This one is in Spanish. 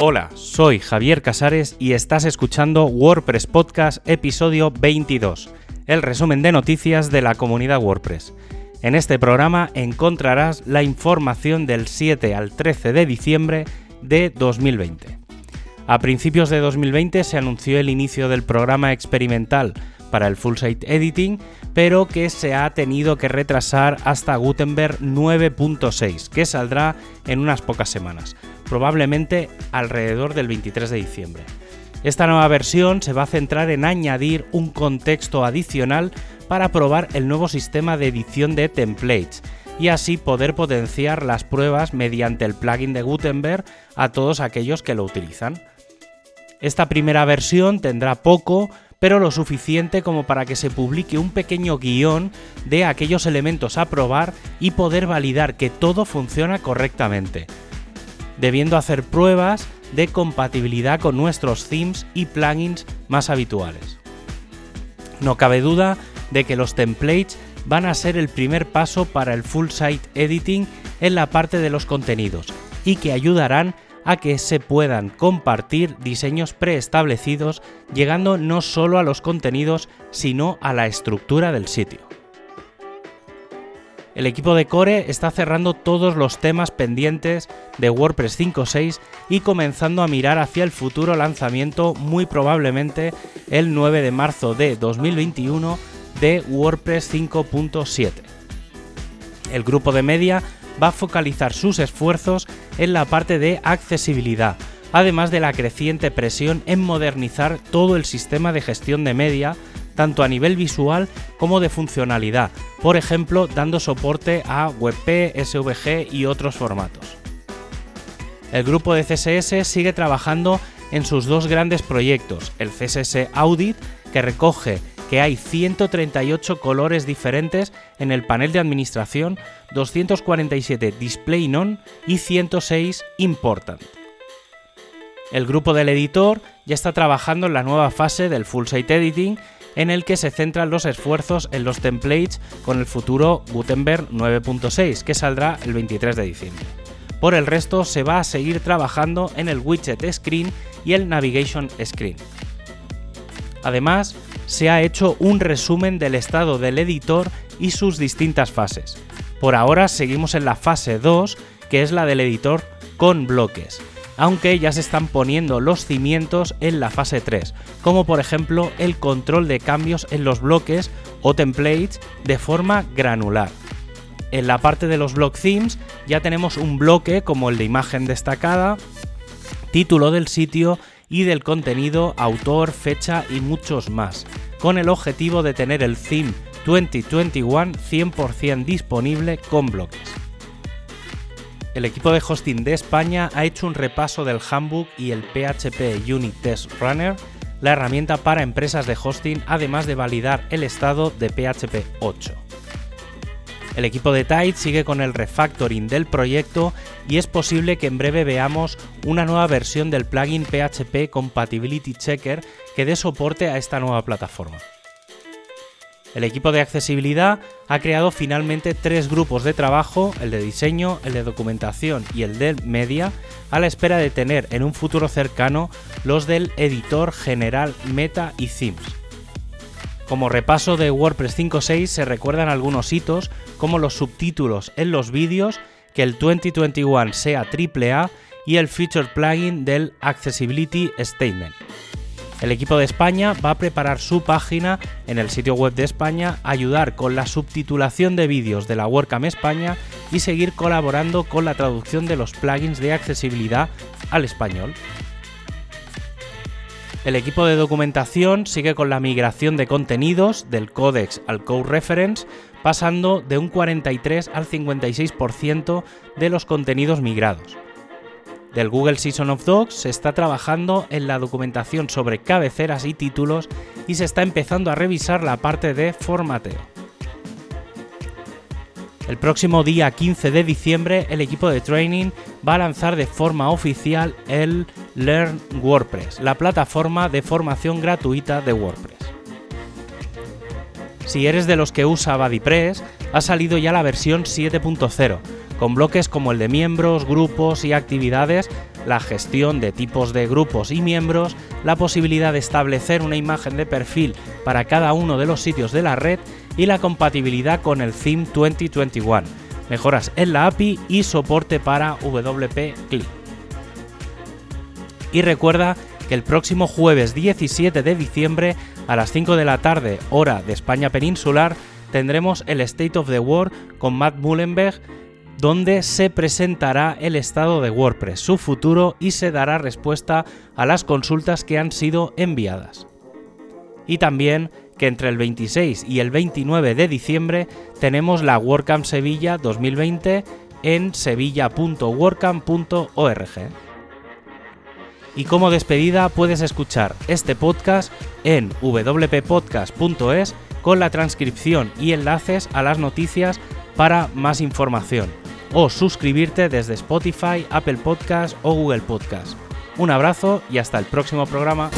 Hola, soy Javier Casares y estás escuchando WordPress Podcast episodio 22, el resumen de noticias de la comunidad WordPress. En este programa encontrarás la información del 7 al 13 de diciembre de 2020. A principios de 2020 se anunció el inicio del programa experimental para el Full Site Editing, pero que se ha tenido que retrasar hasta Gutenberg 9.6, que saldrá en unas pocas semanas, probablemente alrededor del 23 de diciembre. Esta nueva versión se va a centrar en añadir un contexto adicional para probar el nuevo sistema de edición de templates y así poder potenciar las pruebas mediante el plugin de Gutenberg a todos aquellos que lo utilizan. Esta primera versión tendrá poco, pero lo suficiente como para que se publique un pequeño guion de aquellos elementos a probar y poder validar que todo funciona correctamente, debiendo hacer pruebas de compatibilidad con nuestros themes y plugins más habituales. No cabe duda de que los templates van a ser el primer paso para el full site editing en la parte de los contenidos y que ayudarán a que se puedan compartir diseños preestablecidos llegando no solo a los contenidos sino a la estructura del sitio. El equipo de Core está cerrando todos los temas pendientes de WordPress 5.6 y comenzando a mirar hacia el futuro lanzamiento muy probablemente el 9 de marzo de 2021 de WordPress 5.7. El grupo de media va a focalizar sus esfuerzos en la parte de accesibilidad, además de la creciente presión en modernizar todo el sistema de gestión de media, tanto a nivel visual como de funcionalidad, por ejemplo dando soporte a WebP, SVG y otros formatos. El grupo de CSS sigue trabajando en sus dos grandes proyectos, el CSS Audit, que recoge que hay 138 colores diferentes en el panel de administración, 247 Display Non y 106 Important. El grupo del editor ya está trabajando en la nueva fase del Full Site Editing en el que se centran los esfuerzos en los templates con el futuro Gutenberg 9.6 que saldrá el 23 de diciembre. Por el resto se va a seguir trabajando en el widget screen y el navigation screen. Además, se ha hecho un resumen del estado del editor y sus distintas fases. Por ahora seguimos en la fase 2, que es la del editor con bloques, aunque ya se están poniendo los cimientos en la fase 3, como por ejemplo el control de cambios en los bloques o templates de forma granular. En la parte de los block themes ya tenemos un bloque como el de imagen destacada, título del sitio y del contenido, autor, fecha y muchos más, con el objetivo de tener el theme 2021 100% disponible con bloques. El equipo de hosting de España ha hecho un repaso del Handbook y el PHP Unit Test Runner, la herramienta para empresas de hosting, además de validar el estado de PHP 8. El equipo de Tide sigue con el refactoring del proyecto y es posible que en breve veamos una nueva versión del plugin PHP Compatibility Checker que dé soporte a esta nueva plataforma. El equipo de accesibilidad ha creado finalmente tres grupos de trabajo, el de diseño, el de documentación y el de media, a la espera de tener en un futuro cercano los del editor general Meta y Themes. Como repaso de WordPress 5.6 se recuerdan algunos hitos como los subtítulos en los vídeos, que el 2021 sea AAA y el Feature Plugin del Accessibility Statement. El equipo de España va a preparar su página en el sitio web de España, ayudar con la subtitulación de vídeos de la WordCamp España y seguir colaborando con la traducción de los plugins de accesibilidad al español. El equipo de documentación sigue con la migración de contenidos del Codex al Code Reference, pasando de un 43 al 56% de los contenidos migrados. Del Google Season of Docs se está trabajando en la documentación sobre cabeceras y títulos y se está empezando a revisar la parte de formateo. El próximo día 15 de diciembre el equipo de training va a lanzar de forma oficial el Learn WordPress, la plataforma de formación gratuita de WordPress. Si eres de los que usa BuddyPress, ha salido ya la versión 7.0, con bloques como el de miembros, grupos y actividades, la gestión de tipos de grupos y miembros, la posibilidad de establecer una imagen de perfil para cada uno de los sitios de la red y la compatibilidad con el Theme 2021, mejoras en la API y soporte para WP Click. Y recuerda que el próximo jueves 17 de diciembre a las 5 de la tarde, hora de España peninsular, tendremos el State of the World con Matt Mullenberg, donde se presentará el estado de WordPress, su futuro y se dará respuesta a las consultas que han sido enviadas. Y también que entre el 26 y el 29 de diciembre tenemos la WordCamp Sevilla 2020 en sevilla.wordcamp.org. Y como despedida puedes escuchar este podcast en wppodcast.es con la transcripción y enlaces a las noticias para más información o suscribirte desde Spotify, Apple Podcast o Google Podcast. Un abrazo y hasta el próximo programa.